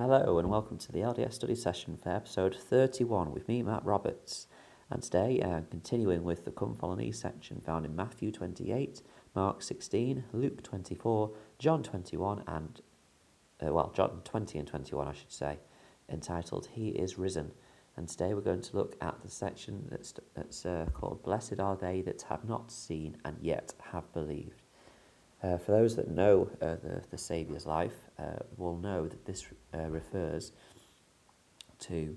Hello and welcome to the LDS study session for episode 31 with me, Matt Roberts. And today I'm uh, continuing with the Come Follow Me section found in Matthew 28, Mark 16, Luke 24, John 21, and, uh, well, John 20 and 21, I should say, entitled He is Risen. And today we're going to look at the section that's, that's uh, called Blessed Are They That Have Not Seen and Yet Have Believed. Uh, for those that know uh, the, the Saviour's life, uh, will know that this uh, refers to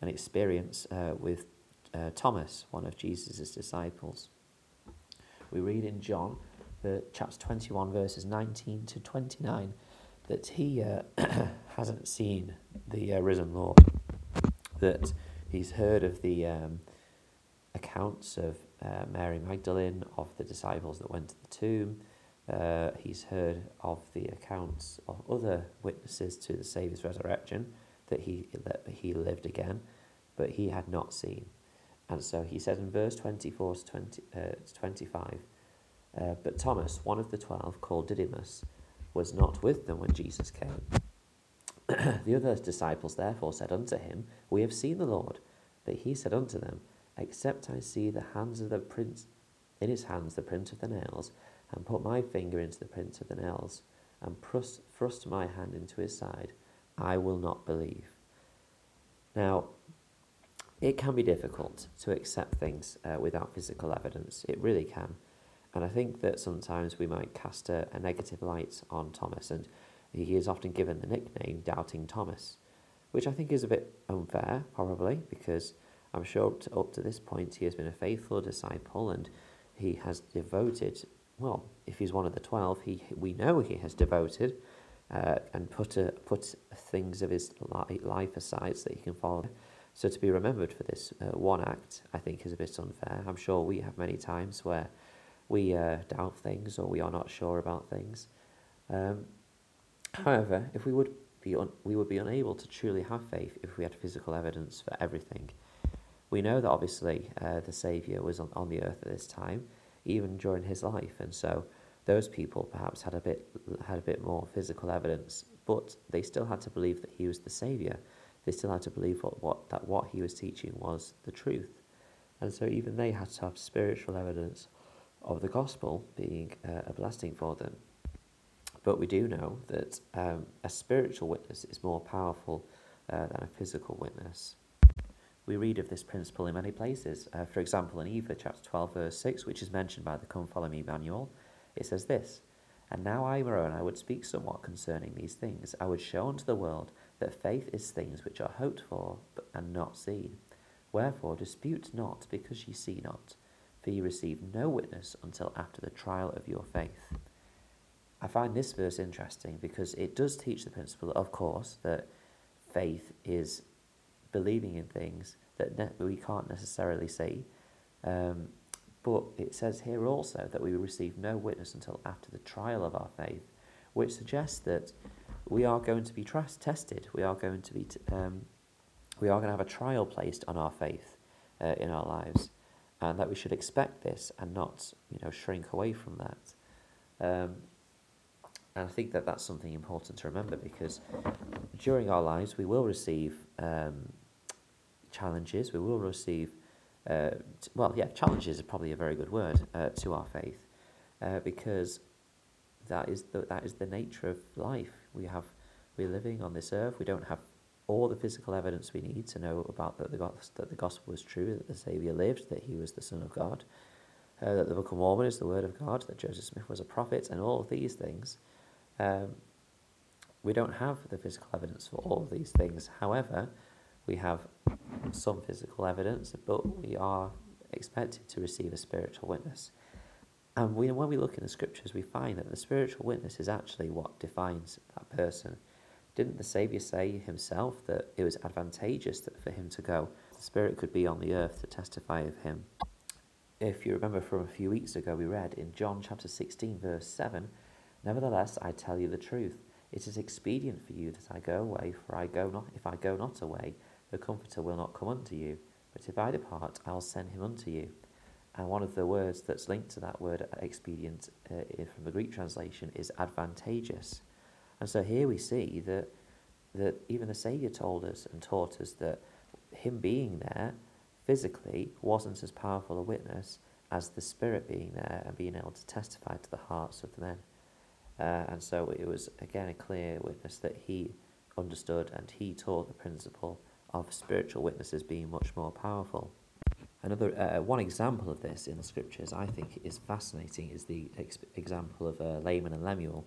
an experience uh, with uh, Thomas, one of Jesus' disciples. We read in John, the chapter 21, verses 19 to 29, that he hasn't seen the risen Lord, that he's heard of the um, accounts of Mary Magdalene, of the disciples that went to the tomb uh, he's heard of the accounts of other witnesses to the Saviour's resurrection, that he, that he lived again, but he had not seen. And so he says in verse 24 to, 20, uh, to 25, uh, But Thomas, one of the twelve, called Didymus, was not with them when Jesus came. the other disciples therefore said unto him, We have seen the Lord. But he said unto them, Except I see the hands of the prince, in his hands the print of the nails, and put my finger into the print of the nails, and thrust my hand into his side, I will not believe. Now, it can be difficult to accept things uh, without physical evidence. It really can. And I think that sometimes we might cast a, a, negative light on Thomas, and he is often given the nickname Doubting Thomas, which I think is a bit unfair, probably, because I'm sure up to, up to this point he has been a faithful disciple and he has devoted well, if he's one of the twelve, he we know he has devoted uh, and put a, put things of his life aside so that he can follow. So to be remembered for this uh, one act, I think, is a bit unfair. I'm sure we have many times where we uh, doubt things or we are not sure about things. Um, however, if we would be un- we would be unable to truly have faith if we had physical evidence for everything. We know that obviously uh, the Saviour was on, on the earth at this time even during his life. And so those people perhaps had a bit had a bit more physical evidence, but they still had to believe that he was the savior. They still had to believe what, what that what he was teaching was the truth. And so even they had to have spiritual evidence of the gospel being uh, a blessing for them. But we do know that um, a spiritual witness is more powerful uh, than a physical witness. We read of this principle in many places. Uh, for example, in Ether chapter 12, verse 6, which is mentioned by the Come Follow Me manual, it says this And now I, Moroni, I would speak somewhat concerning these things. I would show unto the world that faith is things which are hoped for and not seen. Wherefore dispute not because ye see not, for ye receive no witness until after the trial of your faith. I find this verse interesting because it does teach the principle, of course, that faith is believing in things that ne- we can't necessarily see. Um, but it says here also that we receive no witness until after the trial of our faith, which suggests that we are going to be trust tested. We are going to be t- um, we are going to have a trial placed on our faith uh, in our lives, and that we should expect this and not you know shrink away from that. Um, and I think that that's something important to remember because during our lives we will receive um, challenges. We will receive, uh, t- well, yeah, challenges is probably a very good word uh, to our faith, uh, because that is the that is the nature of life. We have we're living on this earth. We don't have all the physical evidence we need to know about that the that the gospel was true, that the Savior lived, that He was the Son of God, uh, that the Book of Mormon is the Word of God, that Joseph Smith was a prophet, and all of these things. Um, we don't have the physical evidence for all of these things. However, we have some physical evidence, but we are expected to receive a spiritual witness. And we, when we look in the scriptures, we find that the spiritual witness is actually what defines that person. Didn't the Saviour say himself that it was advantageous for him to go? The Spirit could be on the earth to testify of him. If you remember from a few weeks ago, we read in John chapter 16, verse 7 Nevertheless, I tell you the truth. It is expedient for you that I go away, for I go not, if I go not away, the Comforter will not come unto you, but if I depart, I'll send him unto you. And one of the words that's linked to that word expedient uh, from the Greek translation is advantageous. And so here we see that that even the Saviour told us and taught us that him being there physically wasn't as powerful a witness as the Spirit being there and being able to testify to the hearts of the men. Uh, and so it was again a clear witness that he understood and he taught the principle of spiritual witnesses being much more powerful. Another uh, one example of this in the scriptures I think is fascinating is the ex- example of uh, Laman and Lemuel.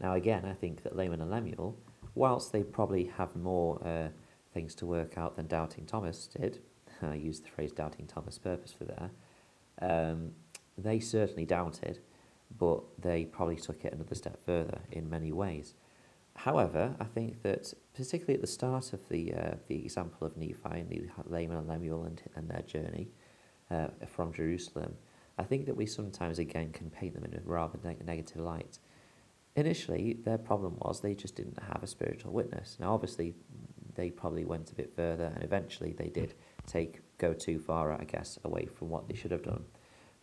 Now again, I think that Laman and Lemuel, whilst they probably have more uh, things to work out than Doubting Thomas did, I used the phrase Doubting Thomas purposefully there. Um, they certainly doubted, but they probably took it another step further in many ways. However, I think that particularly at the start of the uh, the example of Nephi and the Laman and Lemuel and, and their journey uh, from Jerusalem, I think that we sometimes again can paint them in a rather neg- negative light. Initially, their problem was they just didn't have a spiritual witness. Now, obviously, they probably went a bit further, and eventually they did take go too far, I guess, away from what they should have done.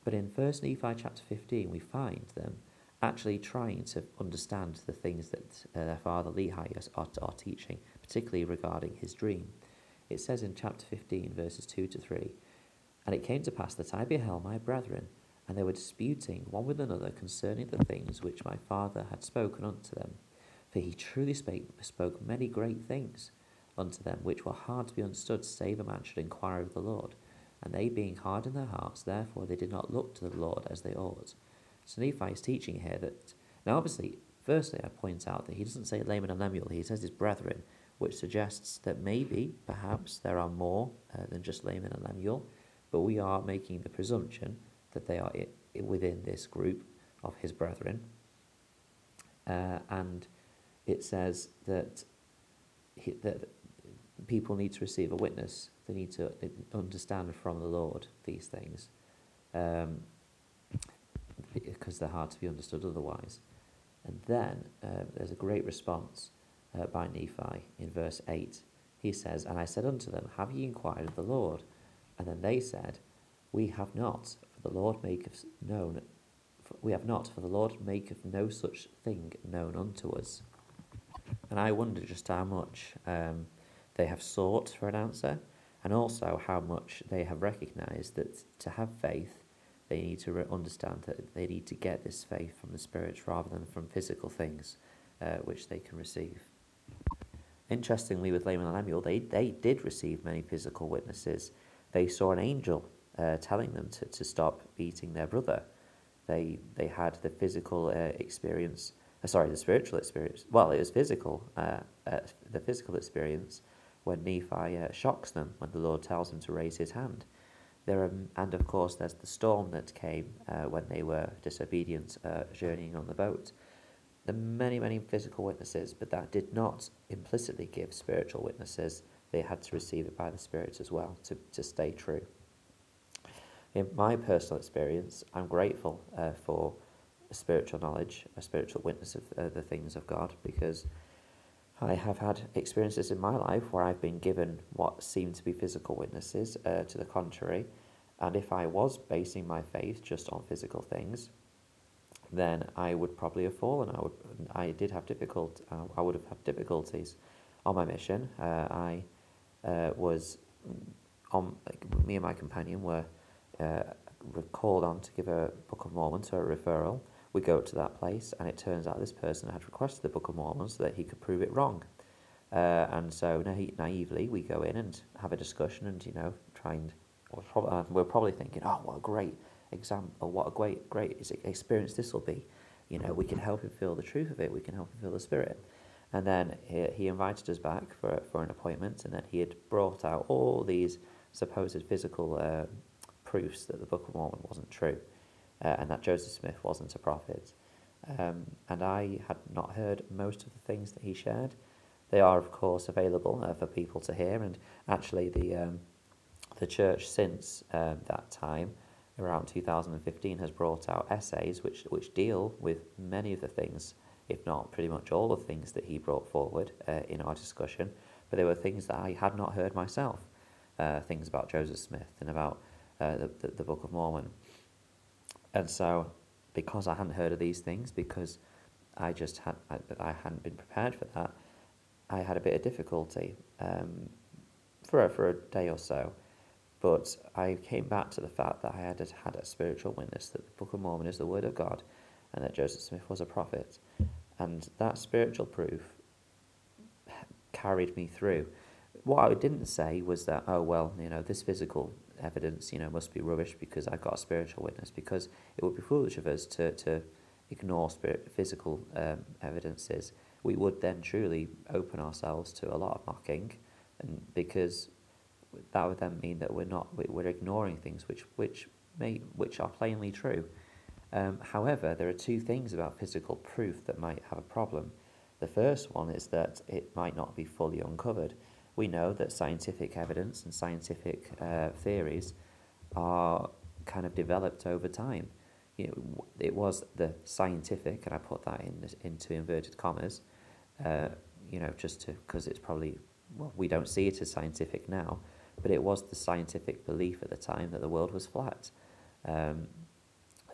But in First Nephi chapter fifteen, we find them actually trying to understand the things that uh, their father Lehi are, are teaching, particularly regarding his dream. It says in chapter 15, verses 2 to 3 And it came to pass that I beheld my brethren, and they were disputing one with another concerning the things which my father had spoken unto them. For he truly spake, spoke many great things unto them, which were hard to be understood, save a man should inquire of the Lord. And they being hard in their hearts, therefore they did not look to the Lord as they ought. So Nephi is teaching here that, now obviously, firstly, I point out that he doesn't say Laman and Lemuel, he says his brethren, which suggests that maybe, perhaps, there are more uh, than just Laman and Lemuel, but we are making the presumption that they are within this group of his brethren. Uh, and it says that, he, that people need to receive a witness. They need to understand from the Lord these things. Um, because they're hard to be understood otherwise. And then uh, there's a great response uh, by Nephi in verse 8. He says, And I said unto them, Have ye inquired of the Lord? And then they said, We have not, for the Lord maketh known, we have not, for the Lord maketh no such thing known unto us. And I wonder just how much um, they have sought for an answer, and also how much they have recognized that to have faith they need to re- understand that they need to get this faith from the Spirit rather than from physical things uh, which they can receive. Interestingly, with Laman and Lemuel, they, they did receive many physical witnesses. They saw an angel uh, telling them to, to stop beating their brother. They, they had the physical uh, experience, uh, sorry, the spiritual experience. Well, it was physical, uh, uh, the physical experience when Nephi shocks them, when the Lord tells him to raise his hand. There are, and of course, there's the storm that came uh, when they were disobedient, uh, journeying on the boat. There are many, many physical witnesses, but that did not implicitly give spiritual witnesses. They had to receive it by the Spirit as well to, to stay true. In my personal experience, I'm grateful uh, for spiritual knowledge, a spiritual witness of uh, the things of God, because I have had experiences in my life where I've been given what seemed to be physical witnesses uh, to the contrary. And if I was basing my faith just on physical things, then I would probably have fallen. I would, I did have difficult, uh, I would have had difficulties on my mission. Uh, I uh, was on, like, me and my companion were uh, called on to give a Book of Mormon to a referral we go to that place, and it turns out this person had requested the Book of Mormon so that he could prove it wrong. Uh, and so na- naively, we go in and have a discussion, and you know, try and we're probably, uh, we're probably thinking, oh, what a great example, what a great, great experience this will be. You know, we can help him feel the truth of it. We can help him feel the spirit. And then he, he invited us back for for an appointment, and then he had brought out all these supposed physical uh, proofs that the Book of Mormon wasn't true uh, and that Joseph Smith wasn't a prophet. Um, and I had not heard most of the things that he shared. They are, of course, available uh, for people to hear, and actually, the um, the church since um, that time, around 2015, has brought out essays which which deal with many of the things, if not pretty much all the things that he brought forward uh, in our discussion. But there were things that I had not heard myself, uh, things about Joseph Smith and about uh, the, the the Book of Mormon. And so, because I hadn't heard of these things, because I just had I, I hadn't been prepared for that, I had a bit of difficulty um, for, for a day or so. But I came back to the fact that I had had a spiritual witness that the Book of Mormon is the Word of God and that Joseph Smith was a prophet. And that spiritual proof carried me through. What I didn't say was that, oh, well, you know, this physical evidence, you know, must be rubbish because I've got a spiritual witness, because it would be foolish of us to, to ignore spirit, physical um, evidences. We would then truly open ourselves to a lot of mocking, and because that would then mean that we're not we're ignoring things which which may which are plainly true. Um, however, there are two things about physical proof that might have a problem. The first one is that it might not be fully uncovered. We know that scientific evidence and scientific uh, theories are kind of developed over time. You know, it was the scientific, and I put that in into inverted commas, uh, you know, just to because it's probably well, we don't see it as scientific now, but it was the scientific belief at the time that the world was flat. Um,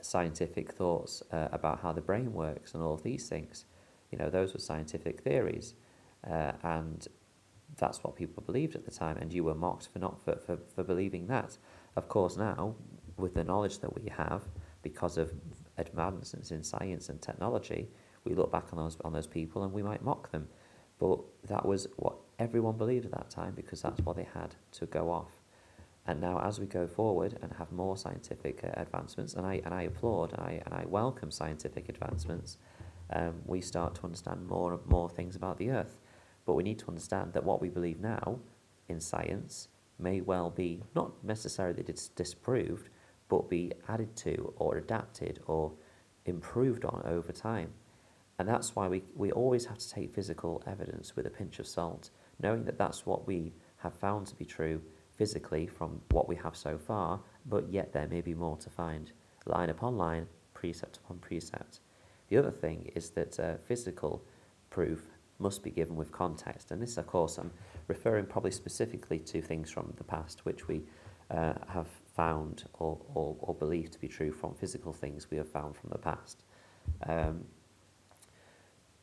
scientific thoughts uh, about how the brain works and all of these things. You know, those were scientific theories, uh, and that's what people believed at the time. And you were mocked for not for, for, for believing that. Of course, now with the knowledge that we have, because of advancements in science and technology, we look back on those on those people and we might mock them. But that was what everyone believed at that time because that's what they had to go off. And now, as we go forward and have more scientific uh, advancements, and I, and I applaud and I, and I welcome scientific advancements, um, we start to understand more and more things about the Earth. But we need to understand that what we believe now in science may well be not necessarily dis- disproved, but be added to or adapted or improved on over time. And that's why we, we always have to take physical evidence with a pinch of salt, knowing that that's what we have found to be true physically from what we have so far, but yet there may be more to find, line upon line, precept upon precept. The other thing is that uh, physical proof must be given with context, and this, of course, I'm referring probably specifically to things from the past which we uh, have found or, or, or believed to be true from physical things we have found from the past. Um,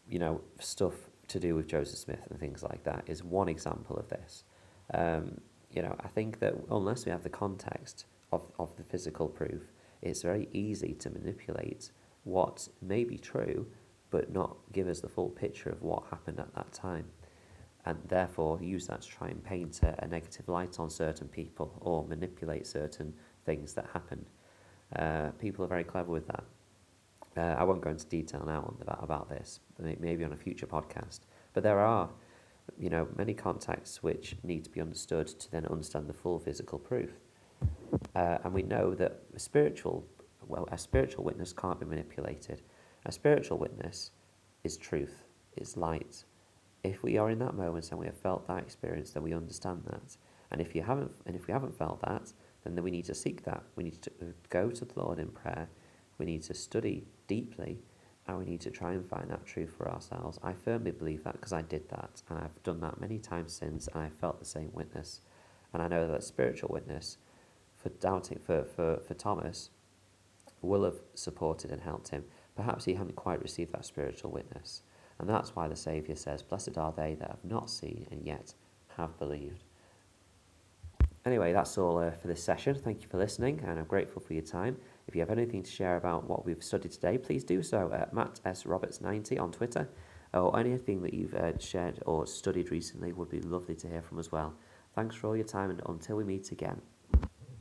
you know, stuff to do with Joseph Smith and things like that is one example of this. Um, you know, I think that unless we have the context of, of the physical proof, it's very easy to manipulate what may be true, but not give us the full picture of what happened at that time. And therefore, use that to try and paint a, a negative light on certain people or manipulate certain things that happened. Uh, people are very clever with that. Uh, I won't go into detail now on about, about this, maybe on a future podcast. But there are you know, many contexts which need to be understood to then understand the full physical proof. Uh, and we know that a spiritual, well, a spiritual witness can't be manipulated. A spiritual witness is truth, is light. If we are in that moment and we have felt that experience, then we understand that. And if you haven't, and if we haven't felt that, then we need to seek that. We need to go to the Lord in prayer. We need to study deeply and we need to try and find that truth for ourselves. I firmly believe that because I did that, and I've done that many times since, and I felt the same witness. And I know that spiritual witness for doubting for, for, for Thomas will have supported and helped him. Perhaps he hadn't quite received that spiritual witness. And that's why the Saviour says, Blessed are they that have not seen and yet have believed. Anyway, that's all uh, for this session. Thank you for listening, and I'm grateful for your time. If you have anything to share about what we've studied today, please do so at Matt S. Roberts90 on Twitter, or anything that you've uh, shared or studied recently would be lovely to hear from as well. Thanks for all your time, and until we meet again.